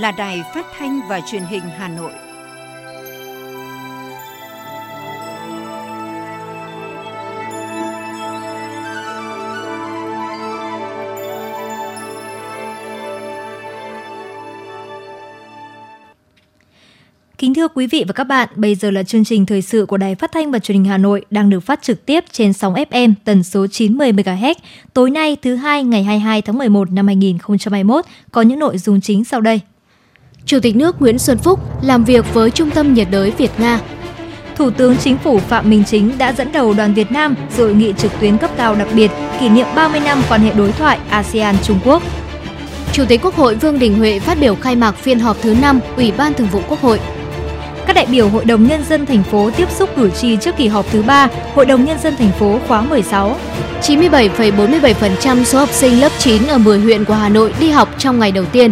là Đài Phát thanh và Truyền hình Hà Nội. Kính thưa quý vị và các bạn, bây giờ là chương trình thời sự của Đài Phát thanh và Truyền hình Hà Nội đang được phát trực tiếp trên sóng FM tần số 90 MHz. Tối nay thứ hai ngày 22 tháng 11 năm 2021 có những nội dung chính sau đây. Chủ tịch nước Nguyễn Xuân Phúc làm việc với Trung tâm nhiệt đới Việt Nga. Thủ tướng Chính phủ Phạm Minh Chính đã dẫn đầu đoàn Việt Nam dự hội nghị trực tuyến cấp cao đặc biệt kỷ niệm 30 năm quan hệ đối thoại ASEAN Trung Quốc. Chủ tịch Quốc hội Vương Đình Huệ phát biểu khai mạc phiên họp thứ 5 Ủy ban Thường vụ Quốc hội. Các đại biểu Hội đồng Nhân dân thành phố tiếp xúc cử tri trước kỳ họp thứ 3 Hội đồng Nhân dân thành phố khóa 16. 97,47% số học sinh lớp 9 ở 10 huyện của Hà Nội đi học trong ngày đầu tiên.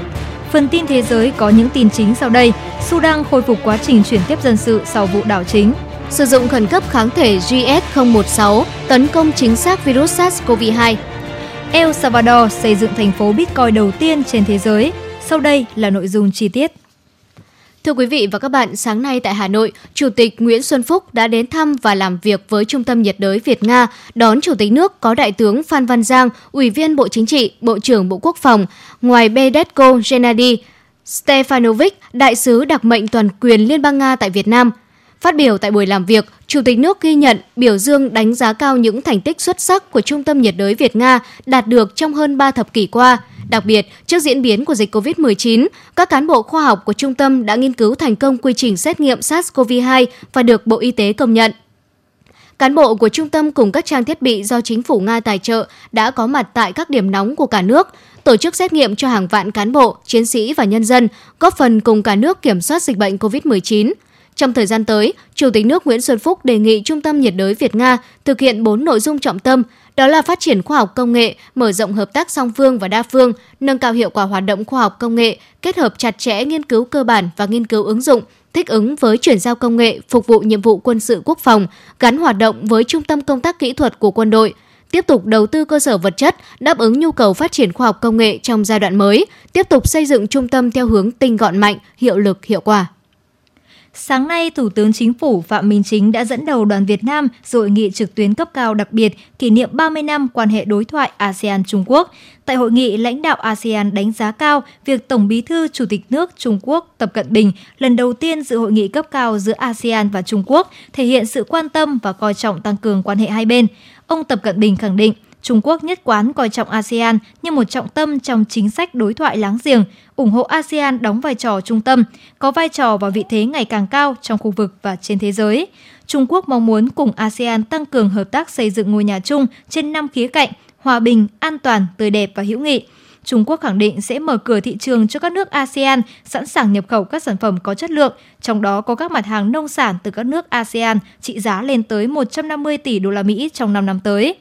Phần tin thế giới có những tin chính sau đây. Sudan khôi phục quá trình chuyển tiếp dân sự sau vụ đảo chính. Sử dụng khẩn cấp kháng thể GS016 tấn công chính xác virus SARS-CoV-2. El Salvador xây dựng thành phố Bitcoin đầu tiên trên thế giới. Sau đây là nội dung chi tiết. Thưa quý vị và các bạn, sáng nay tại Hà Nội, Chủ tịch Nguyễn Xuân Phúc đã đến thăm và làm việc với Trung tâm nhiệt đới Việt Nga, đón Chủ tịch nước có Đại tướng Phan Văn Giang, Ủy viên Bộ Chính trị, Bộ trưởng Bộ Quốc phòng, ngoài Bedetko Gennady Stefanovic, Đại sứ đặc mệnh toàn quyền Liên bang Nga tại Việt Nam. Phát biểu tại buổi làm việc, Chủ tịch nước ghi nhận, biểu dương đánh giá cao những thành tích xuất sắc của Trung tâm nhiệt đới Việt Nga đạt được trong hơn 3 thập kỷ qua – Đặc biệt, trước diễn biến của dịch COVID-19, các cán bộ khoa học của trung tâm đã nghiên cứu thành công quy trình xét nghiệm SARS-CoV-2 và được Bộ Y tế công nhận. Cán bộ của trung tâm cùng các trang thiết bị do chính phủ Nga tài trợ đã có mặt tại các điểm nóng của cả nước, tổ chức xét nghiệm cho hàng vạn cán bộ, chiến sĩ và nhân dân, góp phần cùng cả nước kiểm soát dịch bệnh COVID-19. Trong thời gian tới, Chủ tịch nước Nguyễn Xuân Phúc đề nghị Trung tâm nhiệt đới Việt Nga thực hiện 4 nội dung trọng tâm, đó là phát triển khoa học công nghệ, mở rộng hợp tác song phương và đa phương, nâng cao hiệu quả hoạt động khoa học công nghệ, kết hợp chặt chẽ nghiên cứu cơ bản và nghiên cứu ứng dụng, thích ứng với chuyển giao công nghệ phục vụ nhiệm vụ quân sự quốc phòng, gắn hoạt động với trung tâm công tác kỹ thuật của quân đội, tiếp tục đầu tư cơ sở vật chất đáp ứng nhu cầu phát triển khoa học công nghệ trong giai đoạn mới, tiếp tục xây dựng trung tâm theo hướng tinh gọn mạnh, hiệu lực, hiệu quả. Sáng nay, Thủ tướng Chính phủ Phạm Minh Chính đã dẫn đầu đoàn Việt Nam dự hội nghị trực tuyến cấp cao đặc biệt kỷ niệm 30 năm quan hệ đối thoại ASEAN-Trung Quốc. Tại hội nghị, lãnh đạo ASEAN đánh giá cao việc Tổng bí thư Chủ tịch nước Trung Quốc Tập Cận Bình lần đầu tiên dự hội nghị cấp cao giữa ASEAN và Trung Quốc, thể hiện sự quan tâm và coi trọng tăng cường quan hệ hai bên. Ông Tập Cận Bình khẳng định, Trung Quốc nhất quán coi trọng ASEAN như một trọng tâm trong chính sách đối thoại láng giềng, ủng hộ ASEAN đóng vai trò trung tâm, có vai trò và vị thế ngày càng cao trong khu vực và trên thế giới. Trung Quốc mong muốn cùng ASEAN tăng cường hợp tác xây dựng ngôi nhà chung trên năm khía cạnh hòa bình, an toàn, tươi đẹp và hữu nghị. Trung Quốc khẳng định sẽ mở cửa thị trường cho các nước ASEAN sẵn sàng nhập khẩu các sản phẩm có chất lượng, trong đó có các mặt hàng nông sản từ các nước ASEAN trị giá lên tới 150 tỷ đô la Mỹ trong 5 năm tới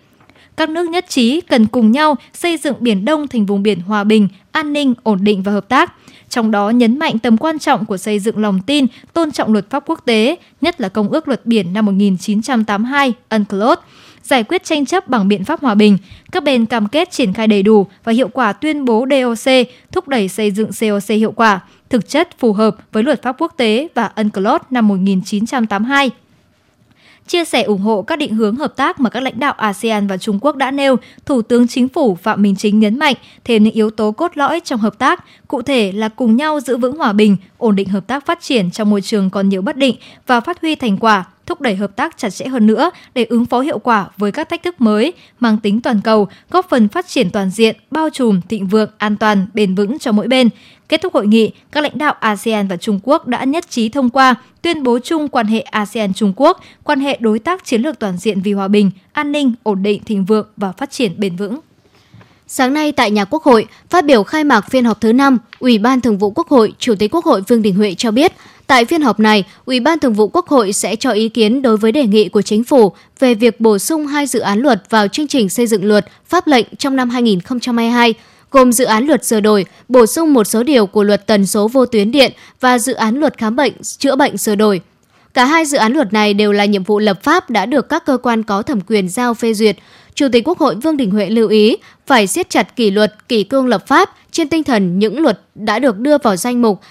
các nước nhất trí cần cùng nhau xây dựng Biển Đông thành vùng biển hòa bình, an ninh, ổn định và hợp tác. Trong đó nhấn mạnh tầm quan trọng của xây dựng lòng tin, tôn trọng luật pháp quốc tế, nhất là Công ước Luật Biển năm 1982, UNCLOS, giải quyết tranh chấp bằng biện pháp hòa bình. Các bên cam kết triển khai đầy đủ và hiệu quả tuyên bố DOC, thúc đẩy xây dựng COC hiệu quả, thực chất phù hợp với luật pháp quốc tế và UNCLOS năm 1982 chia sẻ ủng hộ các định hướng hợp tác mà các lãnh đạo ASEAN và Trung Quốc đã nêu, Thủ tướng Chính phủ Phạm Minh Chính nhấn mạnh thêm những yếu tố cốt lõi trong hợp tác, cụ thể là cùng nhau giữ vững hòa bình, ổn định hợp tác phát triển trong môi trường còn nhiều bất định và phát huy thành quả, thúc đẩy hợp tác chặt chẽ hơn nữa để ứng phó hiệu quả với các thách thức mới mang tính toàn cầu, góp phần phát triển toàn diện, bao trùm, thịnh vượng, an toàn, bền vững cho mỗi bên. Kết thúc hội nghị, các lãnh đạo ASEAN và Trung Quốc đã nhất trí thông qua tuyên bố chung quan hệ ASEAN-Trung Quốc, quan hệ đối tác chiến lược toàn diện vì hòa bình, an ninh, ổn định, thịnh vượng và phát triển bền vững. Sáng nay tại nhà Quốc hội, phát biểu khai mạc phiên họp thứ 5, Ủy ban Thường vụ Quốc hội, Chủ tịch Quốc hội Vương Đình Huệ cho biết, tại phiên họp này, Ủy ban Thường vụ Quốc hội sẽ cho ý kiến đối với đề nghị của chính phủ về việc bổ sung hai dự án luật vào chương trình xây dựng luật pháp lệnh trong năm 2022 gồm dự án luật sửa đổi, bổ sung một số điều của luật tần số vô tuyến điện và dự án luật khám bệnh, chữa bệnh sửa đổi. Cả hai dự án luật này đều là nhiệm vụ lập pháp đã được các cơ quan có thẩm quyền giao phê duyệt. Chủ tịch Quốc hội Vương Đình Huệ lưu ý phải siết chặt kỷ luật, kỷ cương lập pháp trên tinh thần những luật đã được đưa vào danh mục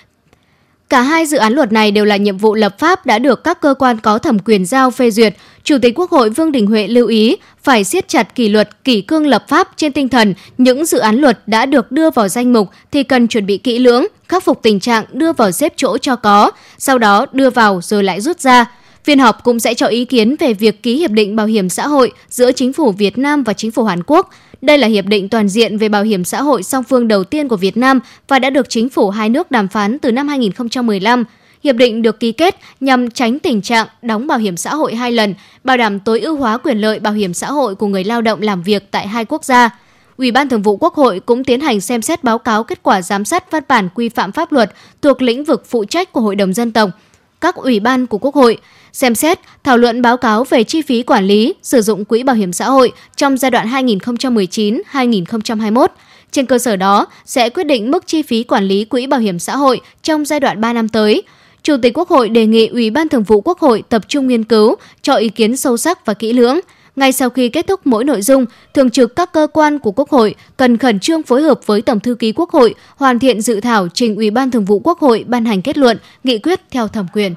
Cả hai dự án luật này đều là nhiệm vụ lập pháp đã được các cơ quan có thẩm quyền giao phê duyệt. Chủ tịch Quốc hội Vương Đình Huệ lưu ý phải siết chặt kỷ luật, kỷ cương lập pháp trên tinh thần những dự án luật đã được đưa vào danh mục thì cần chuẩn bị kỹ lưỡng, khắc phục tình trạng đưa vào xếp chỗ cho có, sau đó đưa vào rồi lại rút ra. Phiên họp cũng sẽ cho ý kiến về việc ký hiệp định bảo hiểm xã hội giữa chính phủ Việt Nam và chính phủ Hàn Quốc. Đây là hiệp định toàn diện về bảo hiểm xã hội song phương đầu tiên của Việt Nam và đã được chính phủ hai nước đàm phán từ năm 2015. Hiệp định được ký kết nhằm tránh tình trạng đóng bảo hiểm xã hội hai lần, bảo đảm tối ưu hóa quyền lợi bảo hiểm xã hội của người lao động làm việc tại hai quốc gia. Ủy ban Thường vụ Quốc hội cũng tiến hành xem xét báo cáo kết quả giám sát văn bản quy phạm pháp luật thuộc lĩnh vực phụ trách của Hội đồng dân tộc, các ủy ban của Quốc hội, xem xét, thảo luận báo cáo về chi phí quản lý, sử dụng quỹ bảo hiểm xã hội trong giai đoạn 2019-2021. Trên cơ sở đó, sẽ quyết định mức chi phí quản lý quỹ bảo hiểm xã hội trong giai đoạn 3 năm tới. Chủ tịch Quốc hội đề nghị Ủy ban Thường vụ Quốc hội tập trung nghiên cứu, cho ý kiến sâu sắc và kỹ lưỡng. Ngay sau khi kết thúc mỗi nội dung, thường trực các cơ quan của Quốc hội cần khẩn trương phối hợp với Tổng thư ký Quốc hội hoàn thiện dự thảo trình Ủy ban Thường vụ Quốc hội ban hành kết luận, nghị quyết theo thẩm quyền.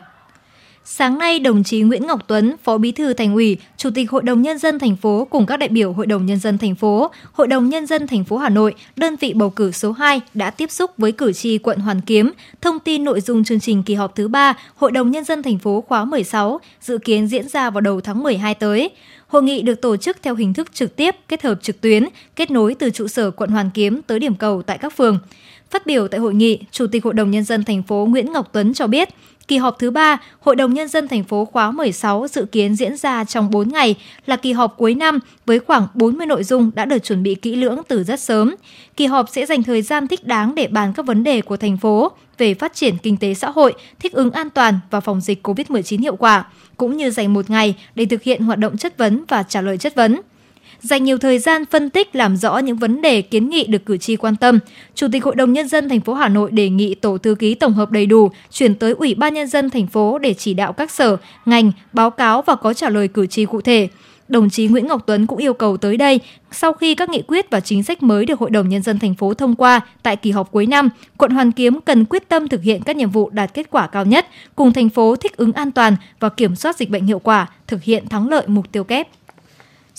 Sáng nay, đồng chí Nguyễn Ngọc Tuấn, Phó Bí thư Thành ủy, Chủ tịch Hội đồng nhân dân thành phố cùng các đại biểu Hội đồng nhân dân thành phố, Hội đồng nhân dân thành phố Hà Nội, đơn vị bầu cử số 2 đã tiếp xúc với cử tri quận Hoàn Kiếm, thông tin nội dung chương trình kỳ họp thứ 3 Hội đồng nhân dân thành phố khóa 16 dự kiến diễn ra vào đầu tháng 12 tới. Hội nghị được tổ chức theo hình thức trực tiếp, kết hợp trực tuyến, kết nối từ trụ sở quận Hoàn Kiếm tới điểm cầu tại các phường. Phát biểu tại hội nghị, Chủ tịch Hội đồng nhân dân thành phố Nguyễn Ngọc Tuấn cho biết, Kỳ họp thứ 3, Hội đồng Nhân dân thành phố khóa 16 dự kiến diễn ra trong 4 ngày là kỳ họp cuối năm với khoảng 40 nội dung đã được chuẩn bị kỹ lưỡng từ rất sớm. Kỳ họp sẽ dành thời gian thích đáng để bàn các vấn đề của thành phố về phát triển kinh tế xã hội, thích ứng an toàn và phòng dịch COVID-19 hiệu quả, cũng như dành một ngày để thực hiện hoạt động chất vấn và trả lời chất vấn dành nhiều thời gian phân tích làm rõ những vấn đề kiến nghị được cử tri quan tâm. Chủ tịch Hội đồng nhân dân thành phố Hà Nội đề nghị tổ thư ký tổng hợp đầy đủ chuyển tới Ủy ban nhân dân thành phố để chỉ đạo các sở, ngành báo cáo và có trả lời cử tri cụ thể. Đồng chí Nguyễn Ngọc Tuấn cũng yêu cầu tới đây, sau khi các nghị quyết và chính sách mới được Hội đồng Nhân dân thành phố thông qua tại kỳ họp cuối năm, quận Hoàn Kiếm cần quyết tâm thực hiện các nhiệm vụ đạt kết quả cao nhất, cùng thành phố thích ứng an toàn và kiểm soát dịch bệnh hiệu quả, thực hiện thắng lợi mục tiêu kép.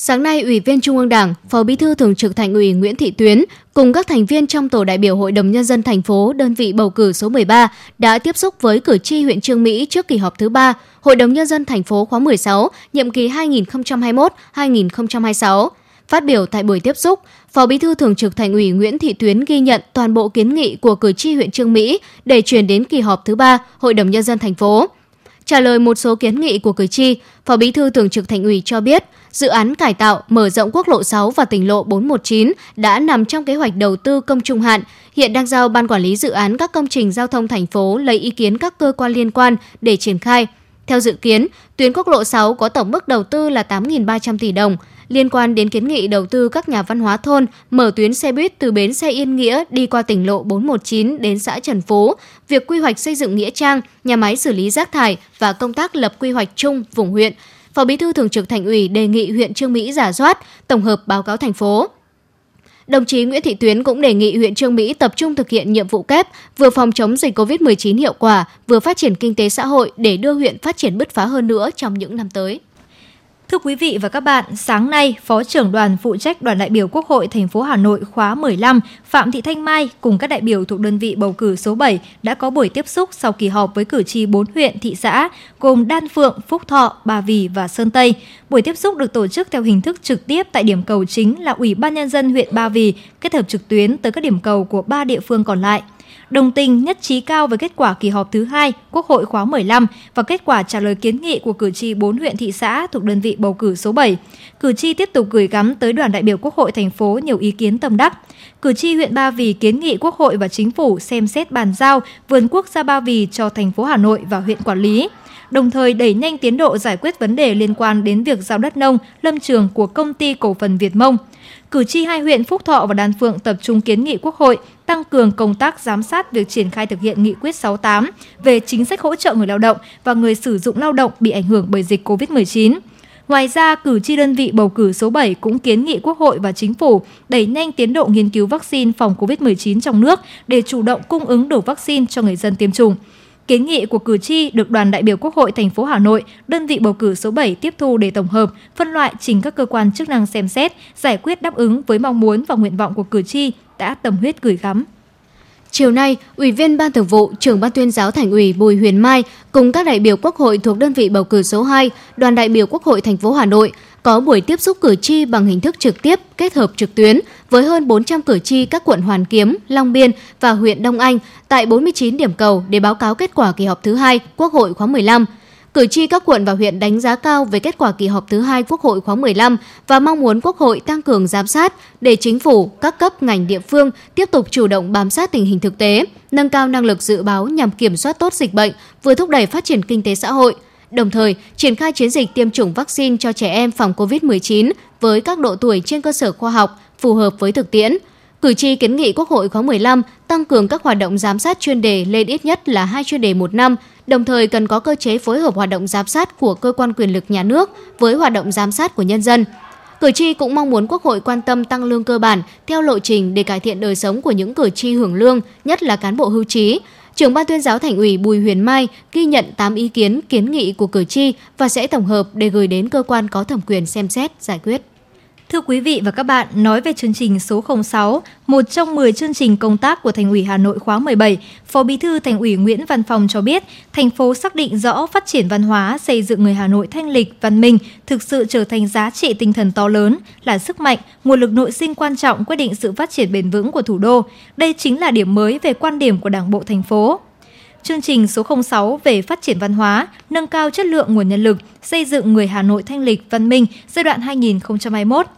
Sáng nay, Ủy viên Trung ương Đảng, Phó Bí thư Thường trực Thành ủy Nguyễn Thị Tuyến cùng các thành viên trong tổ đại biểu Hội đồng nhân dân thành phố đơn vị bầu cử số 13 đã tiếp xúc với cử tri huyện Trương Mỹ trước kỳ họp thứ 3 Hội đồng nhân dân thành phố khóa 16, nhiệm kỳ 2021-2026. Phát biểu tại buổi tiếp xúc, Phó Bí thư Thường trực Thành ủy Nguyễn Thị Tuyến ghi nhận toàn bộ kiến nghị của cử tri huyện Trương Mỹ để chuyển đến kỳ họp thứ 3 Hội đồng nhân dân thành phố. Trả lời một số kiến nghị của cử tri, Phó Bí thư Thường trực Thành ủy cho biết, dự án cải tạo, mở rộng quốc lộ 6 và tỉnh lộ 419 đã nằm trong kế hoạch đầu tư công trung hạn, hiện đang giao Ban Quản lý Dự án các công trình giao thông thành phố lấy ý kiến các cơ quan liên quan để triển khai. Theo dự kiến, tuyến quốc lộ 6 có tổng mức đầu tư là 8.300 tỷ đồng. Liên quan đến kiến nghị đầu tư các nhà văn hóa thôn, mở tuyến xe buýt từ bến xe Yên Nghĩa đi qua tỉnh lộ 419 đến xã Trần Phú, việc quy hoạch xây dựng Nghĩa Trang, nhà máy xử lý rác thải và công tác lập quy hoạch chung vùng huyện, Phó Bí thư Thường trực Thành ủy đề nghị huyện Trương Mỹ giả soát, tổng hợp báo cáo thành phố. Đồng chí Nguyễn Thị Tuyến cũng đề nghị huyện Trương Mỹ tập trung thực hiện nhiệm vụ kép vừa phòng chống dịch COVID-19 hiệu quả, vừa phát triển kinh tế xã hội để đưa huyện phát triển bứt phá hơn nữa trong những năm tới. Thưa quý vị và các bạn, sáng nay, Phó trưởng đoàn phụ trách đoàn đại biểu Quốc hội thành phố Hà Nội khóa 15, Phạm Thị Thanh Mai cùng các đại biểu thuộc đơn vị bầu cử số 7 đã có buổi tiếp xúc sau kỳ họp với cử tri 4 huyện, thị xã gồm Đan Phượng, Phúc Thọ, Ba Vì và Sơn Tây. Buổi tiếp xúc được tổ chức theo hình thức trực tiếp tại điểm cầu chính là Ủy ban nhân dân huyện Ba Vì kết hợp trực tuyến tới các điểm cầu của ba địa phương còn lại đồng tình, nhất trí cao với kết quả kỳ họp thứ hai, Quốc hội khóa 15 và kết quả trả lời kiến nghị của cử tri 4 huyện thị xã thuộc đơn vị bầu cử số 7. Cử tri tiếp tục gửi gắm tới đoàn đại biểu Quốc hội thành phố nhiều ý kiến tâm đắc. Cử tri huyện Ba Vì kiến nghị Quốc hội và Chính phủ xem xét bàn giao vườn quốc gia Ba Vì cho thành phố Hà Nội và huyện quản lý đồng thời đẩy nhanh tiến độ giải quyết vấn đề liên quan đến việc giao đất nông, lâm trường của công ty cổ phần Việt Mông. Cử tri hai huyện Phúc Thọ và Đan Phượng tập trung kiến nghị Quốc hội tăng cường công tác giám sát việc triển khai thực hiện nghị quyết 68 về chính sách hỗ trợ người lao động và người sử dụng lao động bị ảnh hưởng bởi dịch COVID-19. Ngoài ra, cử tri đơn vị bầu cử số 7 cũng kiến nghị Quốc hội và Chính phủ đẩy nhanh tiến độ nghiên cứu vaccine phòng COVID-19 trong nước để chủ động cung ứng đủ vaccine cho người dân tiêm chủng. Kiến nghị của cử tri được đoàn đại biểu Quốc hội thành phố Hà Nội, đơn vị bầu cử số 7 tiếp thu để tổng hợp, phân loại trình các cơ quan chức năng xem xét, giải quyết đáp ứng với mong muốn và nguyện vọng của cử tri đã tâm huyết gửi gắm. Chiều nay, Ủy viên Ban Thường vụ, trưởng Ban tuyên giáo Thành ủy Bùi Huyền Mai cùng các đại biểu Quốc hội thuộc đơn vị bầu cử số 2, đoàn đại biểu Quốc hội thành phố Hà Nội có buổi tiếp xúc cử tri bằng hình thức trực tiếp kết hợp trực tuyến với hơn 400 cử tri các quận Hoàn Kiếm, Long Biên và huyện Đông Anh tại 49 điểm cầu để báo cáo kết quả kỳ họp thứ hai Quốc hội khóa 15. Cử tri các quận và huyện đánh giá cao về kết quả kỳ họp thứ hai Quốc hội khóa 15 và mong muốn Quốc hội tăng cường giám sát để chính phủ, các cấp ngành địa phương tiếp tục chủ động bám sát tình hình thực tế, nâng cao năng lực dự báo nhằm kiểm soát tốt dịch bệnh, vừa thúc đẩy phát triển kinh tế xã hội – đồng thời triển khai chiến dịch tiêm chủng vaccine cho trẻ em phòng COVID-19 với các độ tuổi trên cơ sở khoa học, phù hợp với thực tiễn. Cử tri kiến nghị Quốc hội khóa 15 tăng cường các hoạt động giám sát chuyên đề lên ít nhất là hai chuyên đề một năm, đồng thời cần có cơ chế phối hợp hoạt động giám sát của cơ quan quyền lực nhà nước với hoạt động giám sát của nhân dân. Cử tri cũng mong muốn Quốc hội quan tâm tăng lương cơ bản theo lộ trình để cải thiện đời sống của những cử tri hưởng lương, nhất là cán bộ hưu trí, Trưởng ban tuyên giáo Thành ủy Bùi Huyền Mai ghi nhận 8 ý kiến kiến nghị của cử tri và sẽ tổng hợp để gửi đến cơ quan có thẩm quyền xem xét giải quyết. Thưa quý vị và các bạn, nói về chương trình số 06, một trong 10 chương trình công tác của Thành ủy Hà Nội khóa 17, Phó Bí thư Thành ủy Nguyễn Văn Phòng cho biết, thành phố xác định rõ phát triển văn hóa, xây dựng người Hà Nội thanh lịch, văn minh thực sự trở thành giá trị tinh thần to lớn, là sức mạnh, nguồn lực nội sinh quan trọng quyết định sự phát triển bền vững của thủ đô. Đây chính là điểm mới về quan điểm của Đảng bộ thành phố. Chương trình số 06 về phát triển văn hóa, nâng cao chất lượng nguồn nhân lực, xây dựng người Hà Nội thanh lịch văn minh giai đoạn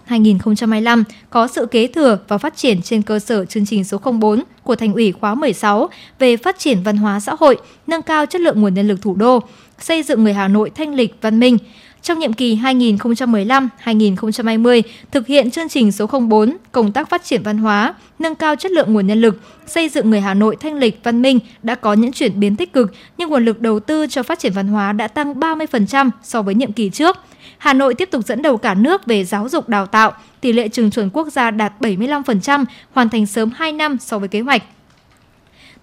2021-2025 có sự kế thừa và phát triển trên cơ sở chương trình số 04 của Thành ủy khóa 16 về phát triển văn hóa xã hội, nâng cao chất lượng nguồn nhân lực thủ đô, xây dựng người Hà Nội thanh lịch văn minh trong nhiệm kỳ 2015-2020 thực hiện chương trình số 04 công tác phát triển văn hóa, nâng cao chất lượng nguồn nhân lực, xây dựng người Hà Nội thanh lịch văn minh đã có những chuyển biến tích cực, nhưng nguồn lực đầu tư cho phát triển văn hóa đã tăng 30% so với nhiệm kỳ trước. Hà Nội tiếp tục dẫn đầu cả nước về giáo dục đào tạo, tỷ lệ trường chuẩn quốc gia đạt 75%, hoàn thành sớm 2 năm so với kế hoạch.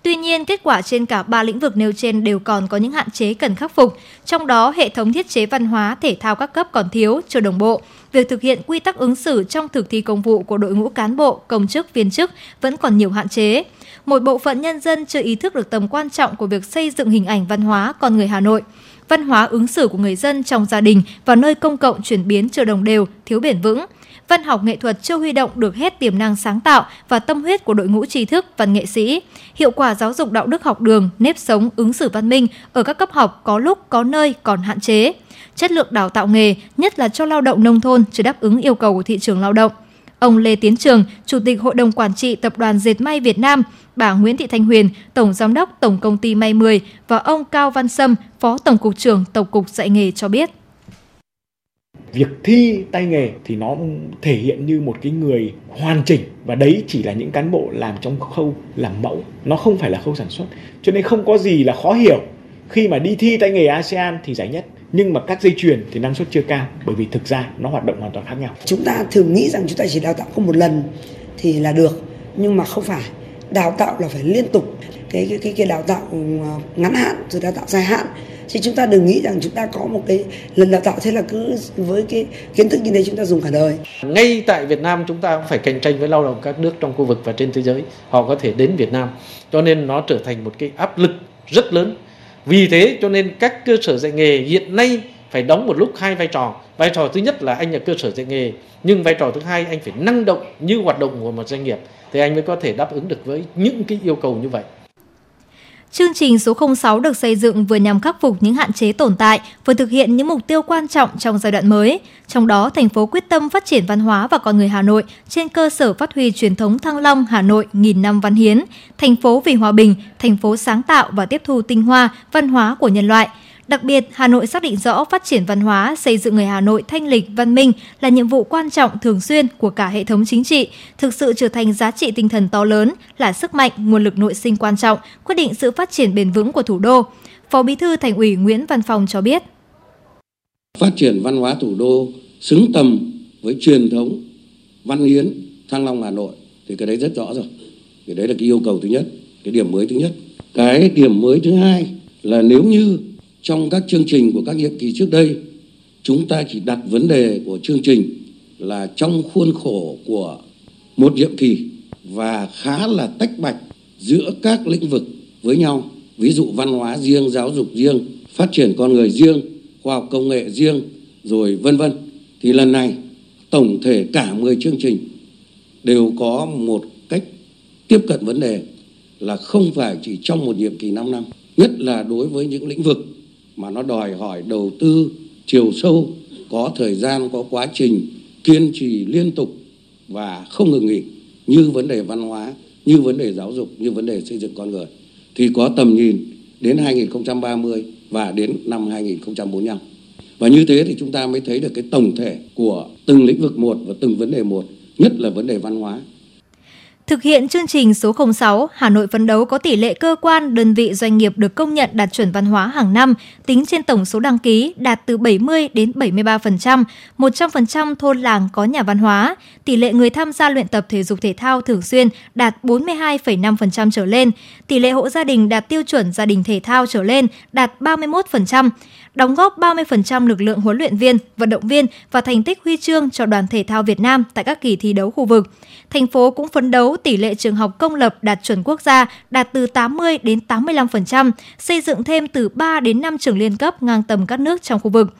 Tuy nhiên, kết quả trên cả ba lĩnh vực nêu trên đều còn có những hạn chế cần khắc phục, trong đó hệ thống thiết chế văn hóa thể thao các cấp còn thiếu, chưa đồng bộ. Việc thực hiện quy tắc ứng xử trong thực thi công vụ của đội ngũ cán bộ, công chức, viên chức vẫn còn nhiều hạn chế. Một bộ phận nhân dân chưa ý thức được tầm quan trọng của việc xây dựng hình ảnh văn hóa con người Hà Nội. Văn hóa ứng xử của người dân trong gia đình và nơi công cộng chuyển biến chưa đồng đều, thiếu bền vững – văn học nghệ thuật chưa huy động được hết tiềm năng sáng tạo và tâm huyết của đội ngũ trí thức, văn nghệ sĩ. Hiệu quả giáo dục đạo đức học đường, nếp sống, ứng xử văn minh ở các cấp học có lúc có nơi còn hạn chế. Chất lượng đào tạo nghề, nhất là cho lao động nông thôn chưa đáp ứng yêu cầu của thị trường lao động. Ông Lê Tiến Trường, Chủ tịch Hội đồng Quản trị Tập đoàn Dệt May Việt Nam, bà Nguyễn Thị Thanh Huyền, Tổng Giám đốc Tổng Công ty May 10 và ông Cao Văn Sâm, Phó Tổng cục trưởng Tổng cục Dạy nghề cho biết việc thi tay nghề thì nó thể hiện như một cái người hoàn chỉnh. Và đấy chỉ là những cán bộ làm trong khâu làm mẫu. Nó không phải là khâu sản xuất. Cho nên không có gì là khó hiểu. Khi mà đi thi tay nghề ASEAN thì giải nhất. Nhưng mà các dây chuyền thì năng suất chưa cao. Bởi vì thực ra nó hoạt động hoàn toàn khác nhau. Chúng ta thường nghĩ rằng chúng ta chỉ đào tạo có một lần thì là được. Nhưng mà không phải. Đào tạo là phải liên tục. Cái cái cái, cái đào tạo ờ, ngắn hạn rồi đào tạo dài hạn chứ chúng ta đừng nghĩ rằng chúng ta có một cái lần đào tạo thế là cứ với cái kiến thức như thế chúng ta dùng cả đời. Ngay tại Việt Nam chúng ta cũng phải cạnh tranh với lao động các nước trong khu vực và trên thế giới. Họ có thể đến Việt Nam. Cho nên nó trở thành một cái áp lực rất lớn. Vì thế cho nên các cơ sở dạy nghề hiện nay phải đóng một lúc hai vai trò. Vai trò thứ nhất là anh là cơ sở dạy nghề. Nhưng vai trò thứ hai, anh phải năng động như hoạt động của một doanh nghiệp. Thì anh mới có thể đáp ứng được với những cái yêu cầu như vậy. Chương trình số 06 được xây dựng vừa nhằm khắc phục những hạn chế tồn tại, vừa thực hiện những mục tiêu quan trọng trong giai đoạn mới. Trong đó, thành phố quyết tâm phát triển văn hóa và con người Hà Nội trên cơ sở phát huy truyền thống Thăng Long Hà Nội nghìn năm văn hiến, thành phố vì hòa bình, thành phố sáng tạo và tiếp thu tinh hoa văn hóa của nhân loại – Đặc biệt, Hà Nội xác định rõ phát triển văn hóa, xây dựng người Hà Nội thanh lịch, văn minh là nhiệm vụ quan trọng thường xuyên của cả hệ thống chính trị, thực sự trở thành giá trị tinh thần to lớn, là sức mạnh, nguồn lực nội sinh quan trọng, quyết định sự phát triển bền vững của thủ đô. Phó Bí thư Thành ủy Nguyễn Văn Phong cho biết. phát triển văn hóa thủ đô xứng tầm với truyền thống văn hiến Thăng Long Hà Nội thì cái đấy rất rõ rồi. Cái đấy là cái yêu cầu thứ nhất, cái điểm mới thứ nhất. Cái điểm mới thứ hai là nếu như trong các chương trình của các nhiệm kỳ trước đây, chúng ta chỉ đặt vấn đề của chương trình là trong khuôn khổ của một nhiệm kỳ và khá là tách bạch giữa các lĩnh vực với nhau. Ví dụ văn hóa riêng, giáo dục riêng, phát triển con người riêng, khoa học công nghệ riêng, rồi vân vân. Thì lần này, tổng thể cả 10 chương trình đều có một cách tiếp cận vấn đề là không phải chỉ trong một nhiệm kỳ 5 năm, nhất là đối với những lĩnh vực mà nó đòi hỏi đầu tư chiều sâu, có thời gian, có quá trình, kiên trì liên tục và không ngừng nghỉ. Như vấn đề văn hóa, như vấn đề giáo dục, như vấn đề xây dựng con người. Thì có tầm nhìn đến 2030 và đến năm 2045 và như thế thì chúng ta mới thấy được cái tổng thể của từng lĩnh vực một và từng vấn đề một, nhất là vấn đề văn hóa. Thực hiện chương trình số 06, Hà Nội phấn đấu có tỷ lệ cơ quan, đơn vị doanh nghiệp được công nhận đạt chuẩn văn hóa hàng năm, tính trên tổng số đăng ký đạt từ 70 đến 73%, 100% thôn làng có nhà văn hóa, tỷ lệ người tham gia luyện tập thể dục thể thao thường xuyên đạt 42,5% trở lên, tỷ lệ hộ gia đình đạt tiêu chuẩn gia đình thể thao trở lên đạt 31%, đóng góp 30% lực lượng huấn luyện viên, vận động viên và thành tích huy chương cho đoàn thể thao Việt Nam tại các kỳ thi đấu khu vực. Thành phố cũng phấn đấu tỷ lệ trường học công lập đạt chuẩn quốc gia đạt từ 80 đến 85%, xây dựng thêm từ 3 đến 5 trường liên cấp ngang tầm các nước trong khu vực.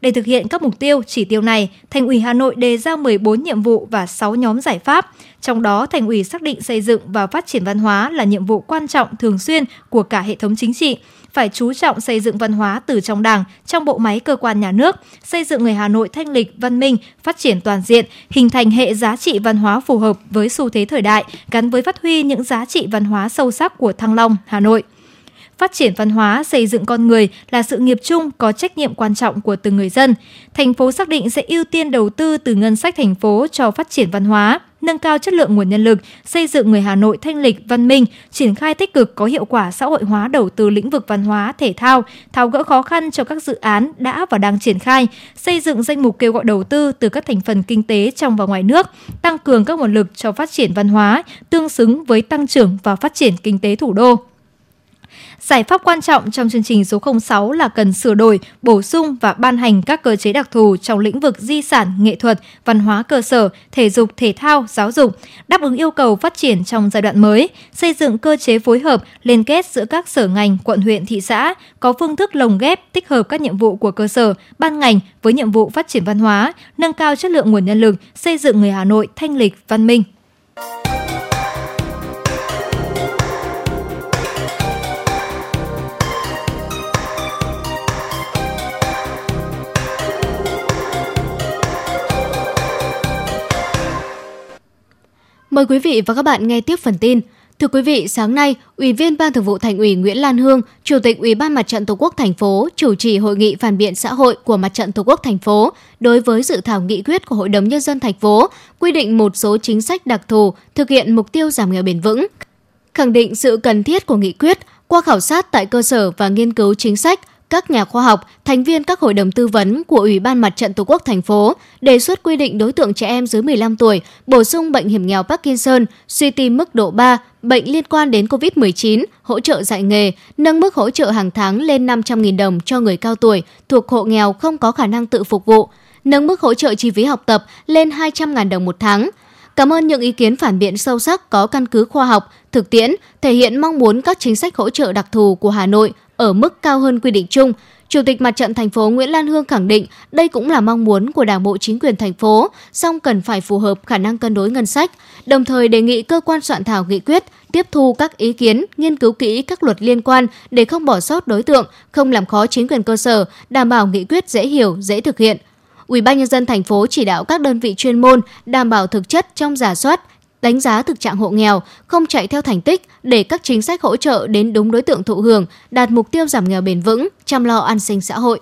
Để thực hiện các mục tiêu, chỉ tiêu này, Thành ủy Hà Nội đề ra 14 nhiệm vụ và 6 nhóm giải pháp. Trong đó, Thành ủy xác định xây dựng và phát triển văn hóa là nhiệm vụ quan trọng thường xuyên của cả hệ thống chính trị, phải chú trọng xây dựng văn hóa từ trong Đảng, trong bộ máy cơ quan nhà nước, xây dựng người Hà Nội thanh lịch, văn minh, phát triển toàn diện, hình thành hệ giá trị văn hóa phù hợp với xu thế thời đại, gắn với phát huy những giá trị văn hóa sâu sắc của Thăng Long, Hà Nội. Phát triển văn hóa, xây dựng con người là sự nghiệp chung có trách nhiệm quan trọng của từng người dân. Thành phố xác định sẽ ưu tiên đầu tư từ ngân sách thành phố cho phát triển văn hóa, nâng cao chất lượng nguồn nhân lực, xây dựng người Hà Nội thanh lịch, văn minh, triển khai tích cực có hiệu quả xã hội hóa đầu tư lĩnh vực văn hóa, thể thao, tháo gỡ khó khăn cho các dự án đã và đang triển khai, xây dựng danh mục kêu gọi đầu tư từ các thành phần kinh tế trong và ngoài nước, tăng cường các nguồn lực cho phát triển văn hóa, tương xứng với tăng trưởng và phát triển kinh tế thủ đô. Giải pháp quan trọng trong chương trình số 06 là cần sửa đổi, bổ sung và ban hành các cơ chế đặc thù trong lĩnh vực di sản, nghệ thuật, văn hóa cơ sở, thể dục, thể thao, giáo dục, đáp ứng yêu cầu phát triển trong giai đoạn mới, xây dựng cơ chế phối hợp, liên kết giữa các sở ngành, quận huyện, thị xã, có phương thức lồng ghép, tích hợp các nhiệm vụ của cơ sở, ban ngành với nhiệm vụ phát triển văn hóa, nâng cao chất lượng nguồn nhân lực, xây dựng người Hà Nội thanh lịch, văn minh. Mời quý vị và các bạn nghe tiếp phần tin. Thưa quý vị, sáng nay, Ủy viên Ban Thường vụ Thành ủy Nguyễn Lan Hương, Chủ tịch Ủy ban Mặt trận Tổ quốc thành phố chủ trì hội nghị phản biện xã hội của Mặt trận Tổ quốc thành phố đối với dự thảo nghị quyết của Hội đồng nhân dân thành phố quy định một số chính sách đặc thù thực hiện mục tiêu giảm nghèo bền vững. Khẳng định sự cần thiết của nghị quyết qua khảo sát tại cơ sở và nghiên cứu chính sách, các nhà khoa học, thành viên các hội đồng tư vấn của Ủy ban Mặt trận Tổ quốc thành phố đề xuất quy định đối tượng trẻ em dưới 15 tuổi bổ sung bệnh hiểm nghèo Parkinson, suy tim mức độ 3, bệnh liên quan đến COVID-19, hỗ trợ dạy nghề, nâng mức hỗ trợ hàng tháng lên 500.000 đồng cho người cao tuổi thuộc hộ nghèo không có khả năng tự phục vụ, nâng mức hỗ trợ chi phí học tập lên 200.000 đồng một tháng. Cảm ơn những ý kiến phản biện sâu sắc có căn cứ khoa học, thực tiễn, thể hiện mong muốn các chính sách hỗ trợ đặc thù của Hà Nội ở mức cao hơn quy định chung. Chủ tịch Mặt trận thành phố Nguyễn Lan Hương khẳng định đây cũng là mong muốn của Đảng bộ chính quyền thành phố, song cần phải phù hợp khả năng cân đối ngân sách, đồng thời đề nghị cơ quan soạn thảo nghị quyết tiếp thu các ý kiến, nghiên cứu kỹ các luật liên quan để không bỏ sót đối tượng, không làm khó chính quyền cơ sở, đảm bảo nghị quyết dễ hiểu, dễ thực hiện. Ủy ban nhân dân thành phố chỉ đạo các đơn vị chuyên môn đảm bảo thực chất trong giả soát, đánh giá thực trạng hộ nghèo, không chạy theo thành tích để các chính sách hỗ trợ đến đúng đối tượng thụ hưởng, đạt mục tiêu giảm nghèo bền vững, chăm lo an sinh xã hội.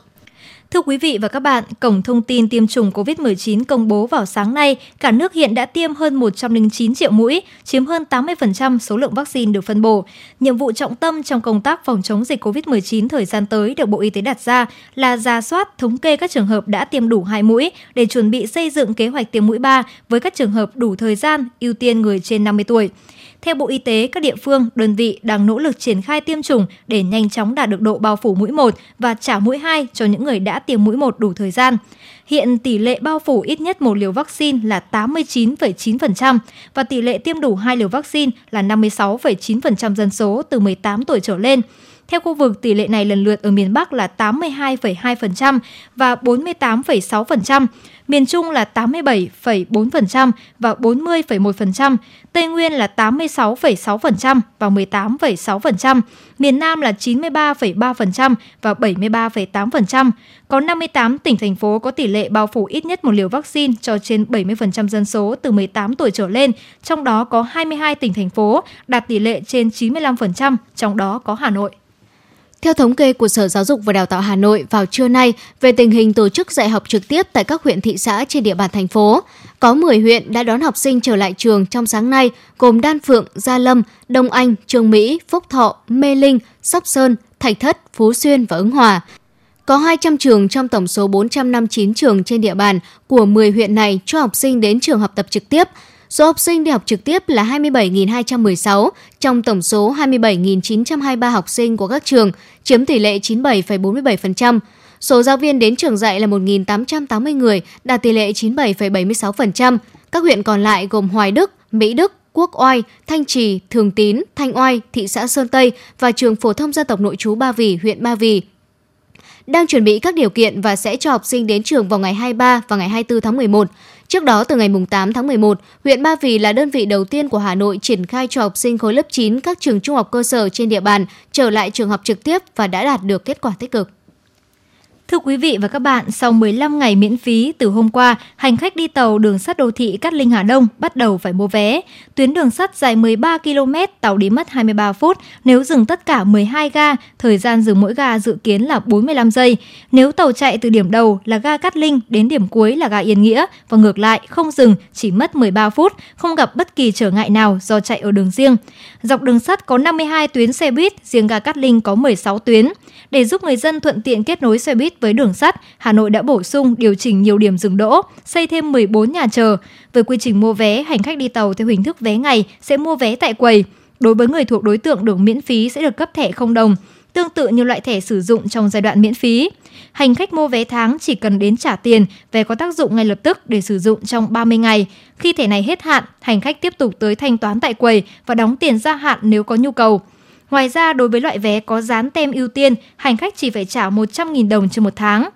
Thưa quý vị và các bạn, Cổng thông tin tiêm chủng COVID-19 công bố vào sáng nay, cả nước hiện đã tiêm hơn 109 triệu mũi, chiếm hơn 80% số lượng vaccine được phân bổ. Nhiệm vụ trọng tâm trong công tác phòng chống dịch COVID-19 thời gian tới được Bộ Y tế đặt ra là ra soát, thống kê các trường hợp đã tiêm đủ hai mũi để chuẩn bị xây dựng kế hoạch tiêm mũi 3 với các trường hợp đủ thời gian, ưu tiên người trên 50 tuổi. Theo Bộ Y tế, các địa phương, đơn vị đang nỗ lực triển khai tiêm chủng để nhanh chóng đạt được độ bao phủ mũi 1 và trả mũi 2 cho những người đã tiêm mũi 1 đủ thời gian. Hiện tỷ lệ bao phủ ít nhất một liều vaccine là 89,9% và tỷ lệ tiêm đủ hai liều vaccine là 56,9% dân số từ 18 tuổi trở lên. Theo khu vực, tỷ lệ này lần lượt ở miền Bắc là 82,2% và 48,6%, miền Trung là 87,4% và 40,1%, Tây Nguyên là 86,6% và 18,6%, miền Nam là 93,3% và 73,8%. Có 58 tỉnh thành phố có tỷ lệ bao phủ ít nhất một liều vaccine cho trên 70% dân số từ 18 tuổi trở lên, trong đó có 22 tỉnh thành phố đạt tỷ lệ trên 95%, trong đó có Hà Nội. Theo thống kê của Sở Giáo dục và Đào tạo Hà Nội vào trưa nay về tình hình tổ chức dạy học trực tiếp tại các huyện thị xã trên địa bàn thành phố, có 10 huyện đã đón học sinh trở lại trường trong sáng nay, gồm Đan Phượng, Gia Lâm, Đông Anh, Trường Mỹ, Phúc Thọ, Mê Linh, Sóc Sơn, Thạch Thất, Phú Xuyên và Ứng Hòa. Có 200 trường trong tổng số 459 trường trên địa bàn của 10 huyện này cho học sinh đến trường học tập trực tiếp – Số học sinh đi học trực tiếp là 27.216 trong tổng số 27.923 học sinh của các trường, chiếm tỷ lệ 97,47%. Số giáo viên đến trường dạy là 1.880 người, đạt tỷ lệ 97,76%. Các huyện còn lại gồm Hoài Đức, Mỹ Đức, Quốc Oai, Thanh Trì, Thường Tín, Thanh Oai, thị xã Sơn Tây và trường phổ thông dân tộc nội trú Ba Vì, huyện Ba Vì đang chuẩn bị các điều kiện và sẽ cho học sinh đến trường vào ngày 23 và ngày 24 tháng 11. Trước đó, từ ngày 8 tháng 11, huyện Ba Vì là đơn vị đầu tiên của Hà Nội triển khai cho học sinh khối lớp 9 các trường trung học cơ sở trên địa bàn trở lại trường học trực tiếp và đã đạt được kết quả tích cực. Thưa quý vị và các bạn, sau 15 ngày miễn phí từ hôm qua, hành khách đi tàu đường sắt đô thị Cát Linh Hà Đông bắt đầu phải mua vé. Tuyến đường sắt dài 13 km, tàu đi mất 23 phút. Nếu dừng tất cả 12 ga, thời gian dừng mỗi ga dự kiến là 45 giây. Nếu tàu chạy từ điểm đầu là ga Cát Linh đến điểm cuối là ga Yên Nghĩa và ngược lại không dừng chỉ mất 13 phút, không gặp bất kỳ trở ngại nào do chạy ở đường riêng. Dọc đường sắt có 52 tuyến xe buýt, riêng ga Cát Linh có 16 tuyến. Để giúp người dân thuận tiện kết nối xe buýt với đường sắt, Hà Nội đã bổ sung điều chỉnh nhiều điểm dừng đỗ, xây thêm 14 nhà chờ. Với quy trình mua vé, hành khách đi tàu theo hình thức vé ngày sẽ mua vé tại quầy. Đối với người thuộc đối tượng được miễn phí sẽ được cấp thẻ không đồng, tương tự như loại thẻ sử dụng trong giai đoạn miễn phí. Hành khách mua vé tháng chỉ cần đến trả tiền, vé có tác dụng ngay lập tức để sử dụng trong 30 ngày. Khi thẻ này hết hạn, hành khách tiếp tục tới thanh toán tại quầy và đóng tiền gia hạn nếu có nhu cầu. Ngoài ra, đối với loại vé có dán tem ưu tiên, hành khách chỉ phải trả 100.000 đồng trên một tháng.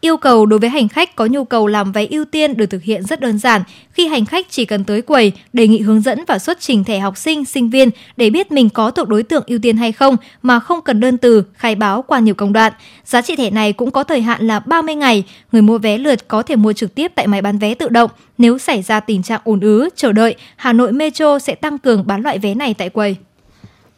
Yêu cầu đối với hành khách có nhu cầu làm vé ưu tiên được thực hiện rất đơn giản khi hành khách chỉ cần tới quầy, đề nghị hướng dẫn và xuất trình thẻ học sinh, sinh viên để biết mình có thuộc đối tượng ưu tiên hay không mà không cần đơn từ, khai báo qua nhiều công đoạn. Giá trị thẻ này cũng có thời hạn là 30 ngày. Người mua vé lượt có thể mua trực tiếp tại máy bán vé tự động. Nếu xảy ra tình trạng ùn ứ, chờ đợi, Hà Nội Metro sẽ tăng cường bán loại vé này tại quầy.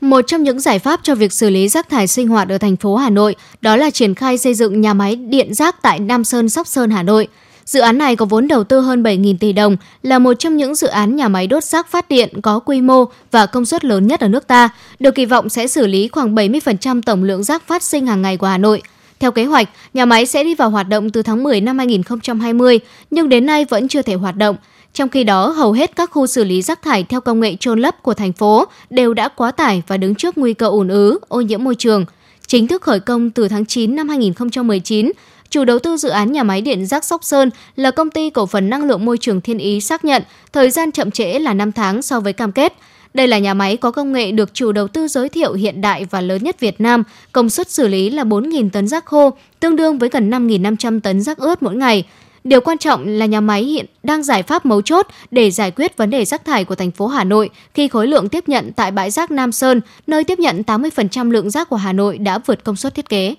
Một trong những giải pháp cho việc xử lý rác thải sinh hoạt ở thành phố Hà Nội đó là triển khai xây dựng nhà máy điện rác tại Nam Sơn, Sóc Sơn, Hà Nội. Dự án này có vốn đầu tư hơn 7.000 tỷ đồng, là một trong những dự án nhà máy đốt rác phát điện có quy mô và công suất lớn nhất ở nước ta, được kỳ vọng sẽ xử lý khoảng 70% tổng lượng rác phát sinh hàng ngày của Hà Nội. Theo kế hoạch, nhà máy sẽ đi vào hoạt động từ tháng 10 năm 2020, nhưng đến nay vẫn chưa thể hoạt động. Trong khi đó, hầu hết các khu xử lý rác thải theo công nghệ trôn lấp của thành phố đều đã quá tải và đứng trước nguy cơ ủn ứ, ô nhiễm môi trường. Chính thức khởi công từ tháng 9 năm 2019, chủ đầu tư dự án nhà máy điện rác Sóc Sơn là công ty cổ phần năng lượng môi trường Thiên Ý xác nhận thời gian chậm trễ là 5 tháng so với cam kết. Đây là nhà máy có công nghệ được chủ đầu tư giới thiệu hiện đại và lớn nhất Việt Nam, công suất xử lý là 4.000 tấn rác khô, tương đương với gần 5.500 tấn rác ướt mỗi ngày. Điều quan trọng là nhà máy hiện đang giải pháp mấu chốt để giải quyết vấn đề rác thải của thành phố Hà Nội khi khối lượng tiếp nhận tại bãi rác Nam Sơn, nơi tiếp nhận 80% lượng rác của Hà Nội đã vượt công suất thiết kế.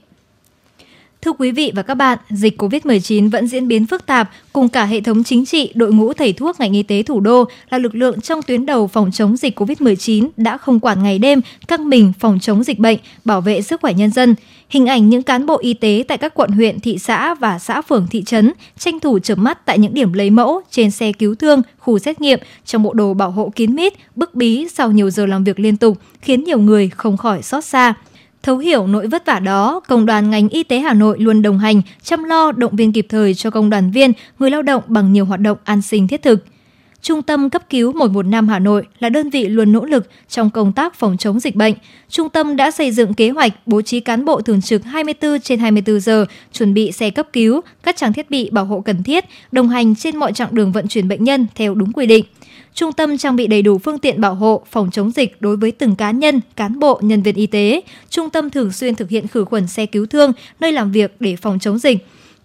Thưa quý vị và các bạn, dịch COVID-19 vẫn diễn biến phức tạp, cùng cả hệ thống chính trị, đội ngũ thầy thuốc ngành y tế thủ đô là lực lượng trong tuyến đầu phòng chống dịch COVID-19 đã không quản ngày đêm, căng mình phòng chống dịch bệnh, bảo vệ sức khỏe nhân dân. Hình ảnh những cán bộ y tế tại các quận huyện, thị xã và xã phường thị trấn tranh thủ chợp mắt tại những điểm lấy mẫu, trên xe cứu thương, khu xét nghiệm trong bộ đồ bảo hộ kín mít, bức bí sau nhiều giờ làm việc liên tục, khiến nhiều người không khỏi xót xa. Thấu hiểu nỗi vất vả đó, Công đoàn ngành y tế Hà Nội luôn đồng hành, chăm lo, động viên kịp thời cho công đoàn viên, người lao động bằng nhiều hoạt động an sinh thiết thực. Trung tâm cấp cứu 115 Hà Nội là đơn vị luôn nỗ lực trong công tác phòng chống dịch bệnh. Trung tâm đã xây dựng kế hoạch bố trí cán bộ thường trực 24 trên 24 giờ, chuẩn bị xe cấp cứu, các trang thiết bị bảo hộ cần thiết, đồng hành trên mọi chặng đường vận chuyển bệnh nhân theo đúng quy định. Trung tâm trang bị đầy đủ phương tiện bảo hộ, phòng chống dịch đối với từng cá nhân, cán bộ, nhân viên y tế. Trung tâm thường xuyên thực hiện khử khuẩn xe cứu thương, nơi làm việc để phòng chống dịch.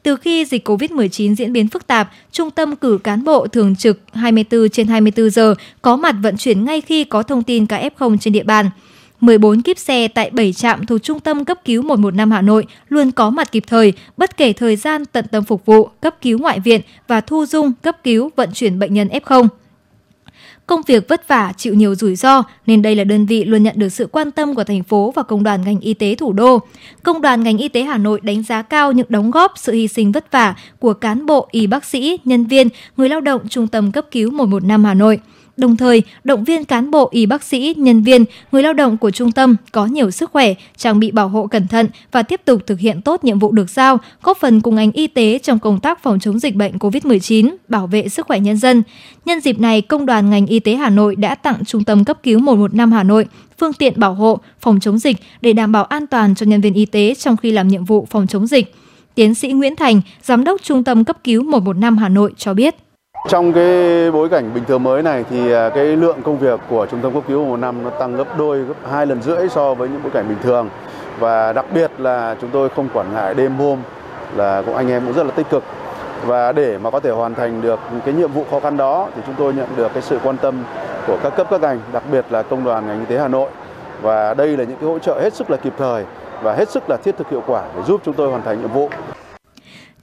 Từ khi dịch COVID-19 diễn biến phức tạp, trung tâm cử cán bộ thường trực 24 trên 24 giờ có mặt vận chuyển ngay khi có thông tin ca F0 trên địa bàn. 14 kíp xe tại 7 trạm thuộc Trung tâm cấp cứu 115 Hà Nội luôn có mặt kịp thời, bất kể thời gian tận tâm phục vụ, cấp cứu ngoại viện và thu dung, cấp cứu, vận chuyển bệnh nhân F0. Công việc vất vả, chịu nhiều rủi ro nên đây là đơn vị luôn nhận được sự quan tâm của thành phố và công đoàn ngành y tế thủ đô. Công đoàn ngành y tế Hà Nội đánh giá cao những đóng góp, sự hy sinh vất vả của cán bộ, y bác sĩ, nhân viên, người lao động Trung tâm cấp cứu 115 Hà Nội đồng thời động viên cán bộ y bác sĩ, nhân viên, người lao động của trung tâm có nhiều sức khỏe, trang bị bảo hộ cẩn thận và tiếp tục thực hiện tốt nhiệm vụ được giao, góp phần cùng ngành y tế trong công tác phòng chống dịch bệnh COVID-19, bảo vệ sức khỏe nhân dân. Nhân dịp này, Công đoàn ngành y tế Hà Nội đã tặng Trung tâm cấp cứu 115 Hà Nội phương tiện bảo hộ, phòng chống dịch để đảm bảo an toàn cho nhân viên y tế trong khi làm nhiệm vụ phòng chống dịch. Tiến sĩ Nguyễn Thành, Giám đốc Trung tâm cấp cứu 115 Hà Nội cho biết. Trong cái bối cảnh bình thường mới này thì à, cái lượng công việc của trung tâm cấp cứu một năm nó tăng gấp đôi, gấp hai lần rưỡi so với những bối cảnh bình thường. Và đặc biệt là chúng tôi không quản ngại đêm hôm là cũng anh em cũng rất là tích cực. Và để mà có thể hoàn thành được cái nhiệm vụ khó khăn đó thì chúng tôi nhận được cái sự quan tâm của các cấp các ngành, đặc biệt là công đoàn ngành y tế Hà Nội. Và đây là những cái hỗ trợ hết sức là kịp thời và hết sức là thiết thực hiệu quả để giúp chúng tôi hoàn thành nhiệm vụ.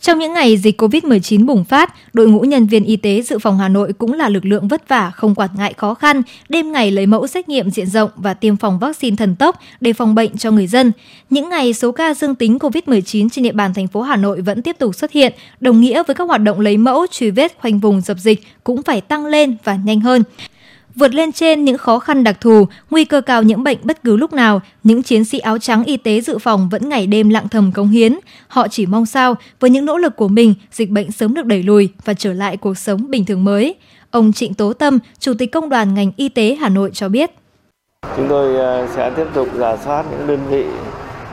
Trong những ngày dịch COVID-19 bùng phát, đội ngũ nhân viên y tế dự phòng Hà Nội cũng là lực lượng vất vả, không quản ngại khó khăn, đêm ngày lấy mẫu xét nghiệm diện rộng và tiêm phòng vaccine thần tốc để phòng bệnh cho người dân. Những ngày số ca dương tính COVID-19 trên địa bàn thành phố Hà Nội vẫn tiếp tục xuất hiện, đồng nghĩa với các hoạt động lấy mẫu, truy vết khoanh vùng dập dịch cũng phải tăng lên và nhanh hơn. Vượt lên trên những khó khăn đặc thù, nguy cơ cao nhiễm bệnh bất cứ lúc nào, những chiến sĩ áo trắng y tế dự phòng vẫn ngày đêm lặng thầm cống hiến. Họ chỉ mong sao với những nỗ lực của mình, dịch bệnh sớm được đẩy lùi và trở lại cuộc sống bình thường mới. Ông Trịnh Tố Tâm, Chủ tịch Công đoàn ngành y tế Hà Nội cho biết. Chúng tôi ờ, sẽ tiếp tục giả soát những đơn vị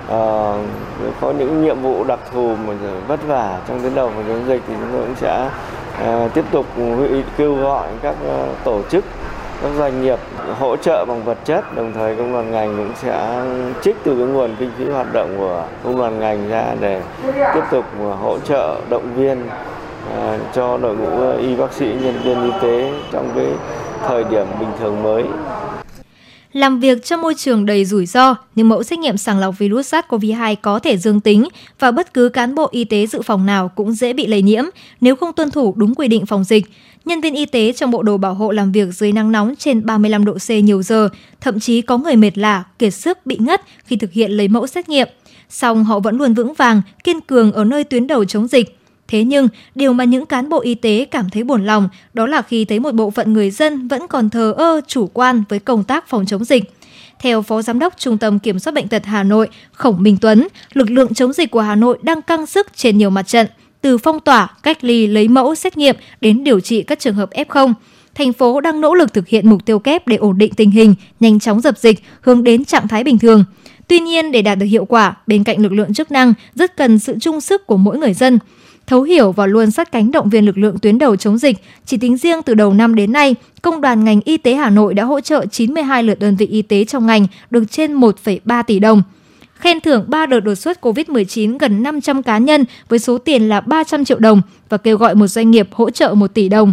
uh, có những nhiệm vụ đặc thù mà vất vả trong tuyến đầu phòng chống dịch thì chúng tôi cũng sẽ uh, tiếp tục kêu gọi các uh, tổ chức các doanh nghiệp hỗ trợ bằng vật chất, đồng thời công đoàn ngành cũng sẽ trích từ cái nguồn kinh phí hoạt động của công đoàn ngành ra để tiếp tục hỗ trợ động viên à, cho đội ngũ y bác sĩ, nhân viên y tế trong cái thời điểm bình thường mới làm việc trong môi trường đầy rủi ro, nhưng mẫu xét nghiệm sàng lọc virus SARS-CoV-2 có thể dương tính và bất cứ cán bộ y tế dự phòng nào cũng dễ bị lây nhiễm nếu không tuân thủ đúng quy định phòng dịch. Nhân viên y tế trong bộ đồ bảo hộ làm việc dưới nắng nóng trên 35 độ C nhiều giờ, thậm chí có người mệt lả, kiệt sức, bị ngất khi thực hiện lấy mẫu xét nghiệm. Song họ vẫn luôn vững vàng, kiên cường ở nơi tuyến đầu chống dịch. Thế nhưng, điều mà những cán bộ y tế cảm thấy buồn lòng đó là khi thấy một bộ phận người dân vẫn còn thờ ơ, chủ quan với công tác phòng chống dịch. Theo Phó Giám đốc Trung tâm Kiểm soát Bệnh tật Hà Nội Khổng Minh Tuấn, lực lượng chống dịch của Hà Nội đang căng sức trên nhiều mặt trận, từ phong tỏa, cách ly, lấy mẫu, xét nghiệm đến điều trị các trường hợp F0. Thành phố đang nỗ lực thực hiện mục tiêu kép để ổn định tình hình, nhanh chóng dập dịch, hướng đến trạng thái bình thường. Tuy nhiên, để đạt được hiệu quả, bên cạnh lực lượng chức năng, rất cần sự chung sức của mỗi người dân thấu hiểu và luôn sát cánh động viên lực lượng tuyến đầu chống dịch. Chỉ tính riêng từ đầu năm đến nay, Công đoàn ngành y tế Hà Nội đã hỗ trợ 92 lượt đơn vị y tế trong ngành được trên 1,3 tỷ đồng. Khen thưởng 3 đợt đột xuất COVID-19 gần 500 cá nhân với số tiền là 300 triệu đồng và kêu gọi một doanh nghiệp hỗ trợ 1 tỷ đồng.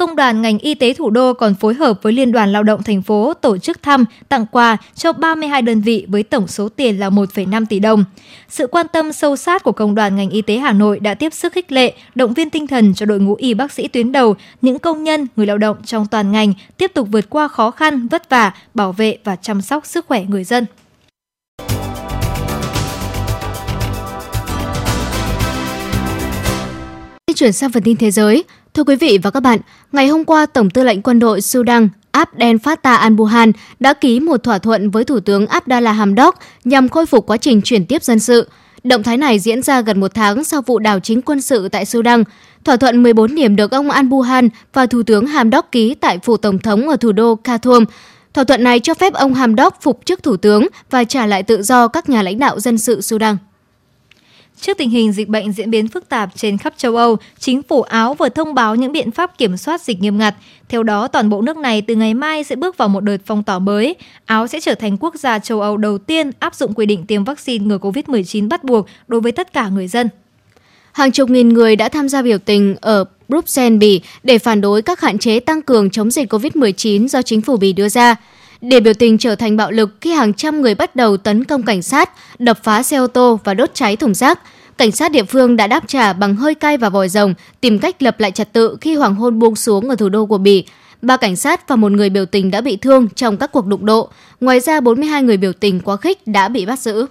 Công đoàn ngành y tế thủ đô còn phối hợp với Liên đoàn Lao động thành phố tổ chức thăm, tặng quà cho 32 đơn vị với tổng số tiền là 1,5 tỷ đồng. Sự quan tâm sâu sát của Công đoàn ngành y tế Hà Nội đã tiếp sức khích lệ, động viên tinh thần cho đội ngũ y bác sĩ tuyến đầu, những công nhân, người lao động trong toàn ngành tiếp tục vượt qua khó khăn, vất vả, bảo vệ và chăm sóc sức khỏe người dân. Chuyển sang phần tin thế giới, Thưa quý vị và các bạn, ngày hôm qua Tổng tư lệnh quân đội Sudan Abdel Fattah al-Burhan đã ký một thỏa thuận với Thủ tướng Abdallah Hamdok nhằm khôi phục quá trình chuyển tiếp dân sự. Động thái này diễn ra gần một tháng sau vụ đảo chính quân sự tại Sudan. Thỏa thuận 14 điểm được ông al-Burhan và Thủ tướng Hamdok ký tại phủ Tổng thống ở thủ đô Khartoum. Thỏa thuận này cho phép ông Hamdok phục chức Thủ tướng và trả lại tự do các nhà lãnh đạo dân sự Sudan. Trước tình hình dịch bệnh diễn biến phức tạp trên khắp châu Âu, chính phủ Áo vừa thông báo những biện pháp kiểm soát dịch nghiêm ngặt. Theo đó, toàn bộ nước này từ ngày mai sẽ bước vào một đợt phong tỏa mới. Áo sẽ trở thành quốc gia châu Âu đầu tiên áp dụng quy định tiêm vaccine ngừa COVID-19 bắt buộc đối với tất cả người dân. Hàng chục nghìn người đã tham gia biểu tình ở Bruxelles, Bỉ để phản đối các hạn chế tăng cường chống dịch COVID-19 do chính phủ Bỉ đưa ra để biểu tình trở thành bạo lực khi hàng trăm người bắt đầu tấn công cảnh sát, đập phá xe ô tô và đốt cháy thùng rác. Cảnh sát địa phương đã đáp trả bằng hơi cay và vòi rồng, tìm cách lập lại trật tự khi hoàng hôn buông xuống ở thủ đô của Bỉ. Ba cảnh sát và một người biểu tình đã bị thương trong các cuộc đụng độ. Ngoài ra, 42 người biểu tình quá khích đã bị bắt giữ.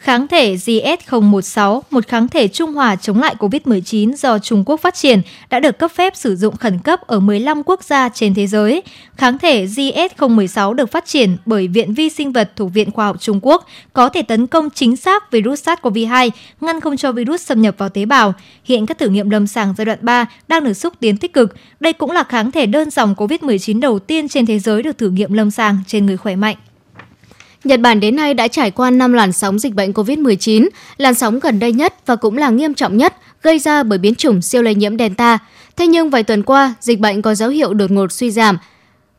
Kháng thể GS016, một kháng thể trung hòa chống lại COVID-19 do Trung Quốc phát triển, đã được cấp phép sử dụng khẩn cấp ở 15 quốc gia trên thế giới. Kháng thể GS016 được phát triển bởi Viện Vi sinh vật thuộc Viện Khoa học Trung Quốc, có thể tấn công chính xác virus SARS-CoV-2, ngăn không cho virus xâm nhập vào tế bào. Hiện các thử nghiệm lâm sàng giai đoạn 3 đang được xúc tiến tích cực. Đây cũng là kháng thể đơn dòng COVID-19 đầu tiên trên thế giới được thử nghiệm lâm sàng trên người khỏe mạnh. Nhật Bản đến nay đã trải qua 5 làn sóng dịch bệnh COVID-19, làn sóng gần đây nhất và cũng là nghiêm trọng nhất gây ra bởi biến chủng siêu lây nhiễm Delta. Thế nhưng vài tuần qua, dịch bệnh có dấu hiệu đột ngột suy giảm.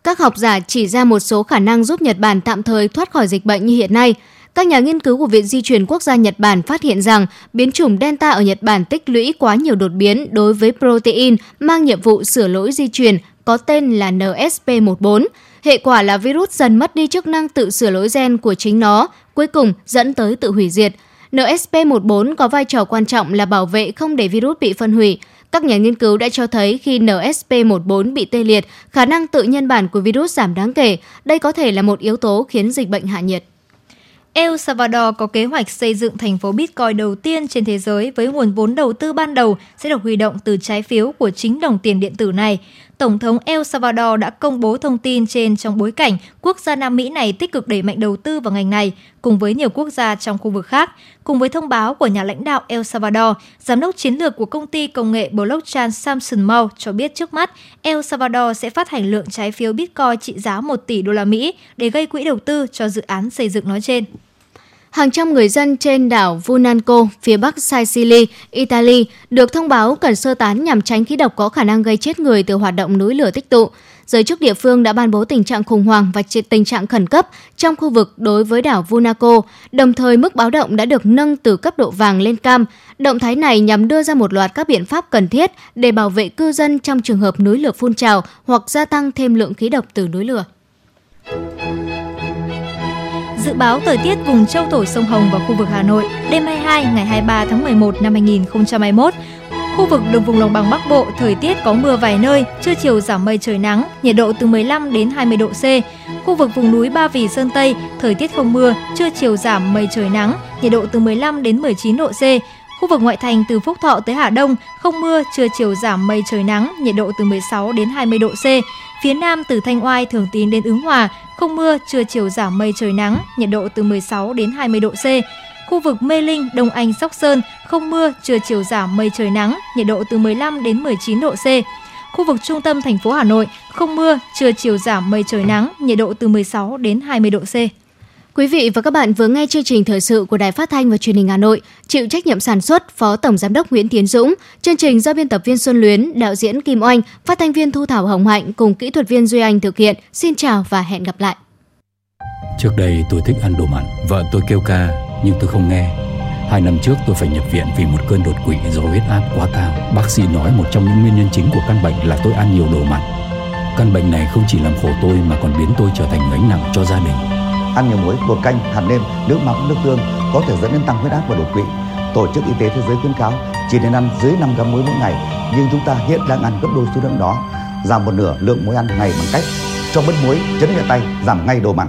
Các học giả chỉ ra một số khả năng giúp Nhật Bản tạm thời thoát khỏi dịch bệnh như hiện nay. Các nhà nghiên cứu của Viện Di truyền Quốc gia Nhật Bản phát hiện rằng biến chủng Delta ở Nhật Bản tích lũy quá nhiều đột biến đối với protein mang nhiệm vụ sửa lỗi di truyền có tên là NSP14. Hệ quả là virus dần mất đi chức năng tự sửa lỗi gen của chính nó, cuối cùng dẫn tới tự hủy diệt. NSP14 có vai trò quan trọng là bảo vệ không để virus bị phân hủy. Các nhà nghiên cứu đã cho thấy khi NSP14 bị tê liệt, khả năng tự nhân bản của virus giảm đáng kể. Đây có thể là một yếu tố khiến dịch bệnh hạ nhiệt. El Salvador có kế hoạch xây dựng thành phố Bitcoin đầu tiên trên thế giới với nguồn vốn đầu tư ban đầu sẽ được huy động từ trái phiếu của chính đồng tiền điện tử này. Tổng thống El Salvador đã công bố thông tin trên trong bối cảnh quốc gia Nam Mỹ này tích cực đẩy mạnh đầu tư vào ngành này, cùng với nhiều quốc gia trong khu vực khác. Cùng với thông báo của nhà lãnh đạo El Salvador, giám đốc chiến lược của công ty công nghệ blockchain Samson Mao cho biết trước mắt El Salvador sẽ phát hành lượng trái phiếu Bitcoin trị giá 1 tỷ đô la Mỹ để gây quỹ đầu tư cho dự án xây dựng nói trên hàng trăm người dân trên đảo Vunanco, phía bắc Sicily, Italy, được thông báo cần sơ tán nhằm tránh khí độc có khả năng gây chết người từ hoạt động núi lửa tích tụ. Giới chức địa phương đã ban bố tình trạng khủng hoảng và tình trạng khẩn cấp trong khu vực đối với đảo Vunaco, đồng thời mức báo động đã được nâng từ cấp độ vàng lên cam. Động thái này nhằm đưa ra một loạt các biện pháp cần thiết để bảo vệ cư dân trong trường hợp núi lửa phun trào hoặc gia tăng thêm lượng khí độc từ núi lửa. Dự báo thời tiết vùng châu thổ sông Hồng và khu vực Hà Nội đêm 22 ngày 23 tháng 11 năm 2021. Khu vực đồng vùng đồng bằng Bắc Bộ thời tiết có mưa vài nơi, trưa chiều giảm mây trời nắng, nhiệt độ từ 15 đến 20 độ C. Khu vực vùng núi Ba Vì Sơn Tây thời tiết không mưa, trưa chiều giảm mây trời nắng, nhiệt độ từ 15 đến 19 độ C. Khu vực ngoại thành từ Phúc Thọ tới Hà Đông không mưa, trưa chiều giảm mây trời nắng, nhiệt độ từ 16 đến 20 độ C. Phía Nam từ Thanh Oai, Thường Tín đến Ứng Hòa không mưa, trưa chiều giảm mây trời nắng, nhiệt độ từ 16 đến 20 độ C. Khu vực Mê Linh, Đông Anh, Sóc Sơn không mưa, trưa chiều giảm mây trời nắng, nhiệt độ từ 15 đến 19 độ C. Khu vực trung tâm thành phố Hà Nội không mưa, trưa chiều giảm mây trời nắng, nhiệt độ từ 16 đến 20 độ C. Quý vị và các bạn vừa nghe chương trình thời sự của Đài Phát thanh và Truyền hình Hà Nội, chịu trách nhiệm sản xuất Phó Tổng giám đốc Nguyễn Tiến Dũng, chương trình do biên tập viên Xuân Luyến, đạo diễn Kim Oanh, phát thanh viên Thu Thảo Hồng Hạnh cùng kỹ thuật viên Duy Anh thực hiện. Xin chào và hẹn gặp lại. Trước đây tôi thích ăn đồ mặn, vợ tôi kêu ca nhưng tôi không nghe Hai năm trước tôi phải nhập viện vì một cơn đột quỵ do huyết áp quá cao. Bác sĩ nói một trong những nguyên nhân chính của căn bệnh là tôi ăn nhiều đồ mặn. Căn bệnh này không chỉ làm khổ tôi mà còn biến tôi trở thành gánh nặng cho gia đình. Ăn nhiều muối, bột canh, hạt nêm, nước mắm, nước tương có thể dẫn đến tăng huyết áp và đột quỵ. Tổ chức Y tế Thế giới khuyến cáo chỉ nên ăn dưới 5 gram muối mỗi ngày, nhưng chúng ta hiện đang ăn gấp đôi số lượng đó, giảm một nửa lượng muối ăn ngày bằng cách cho bớt muối, chấn nhẹ tay, giảm ngay đồ mặn.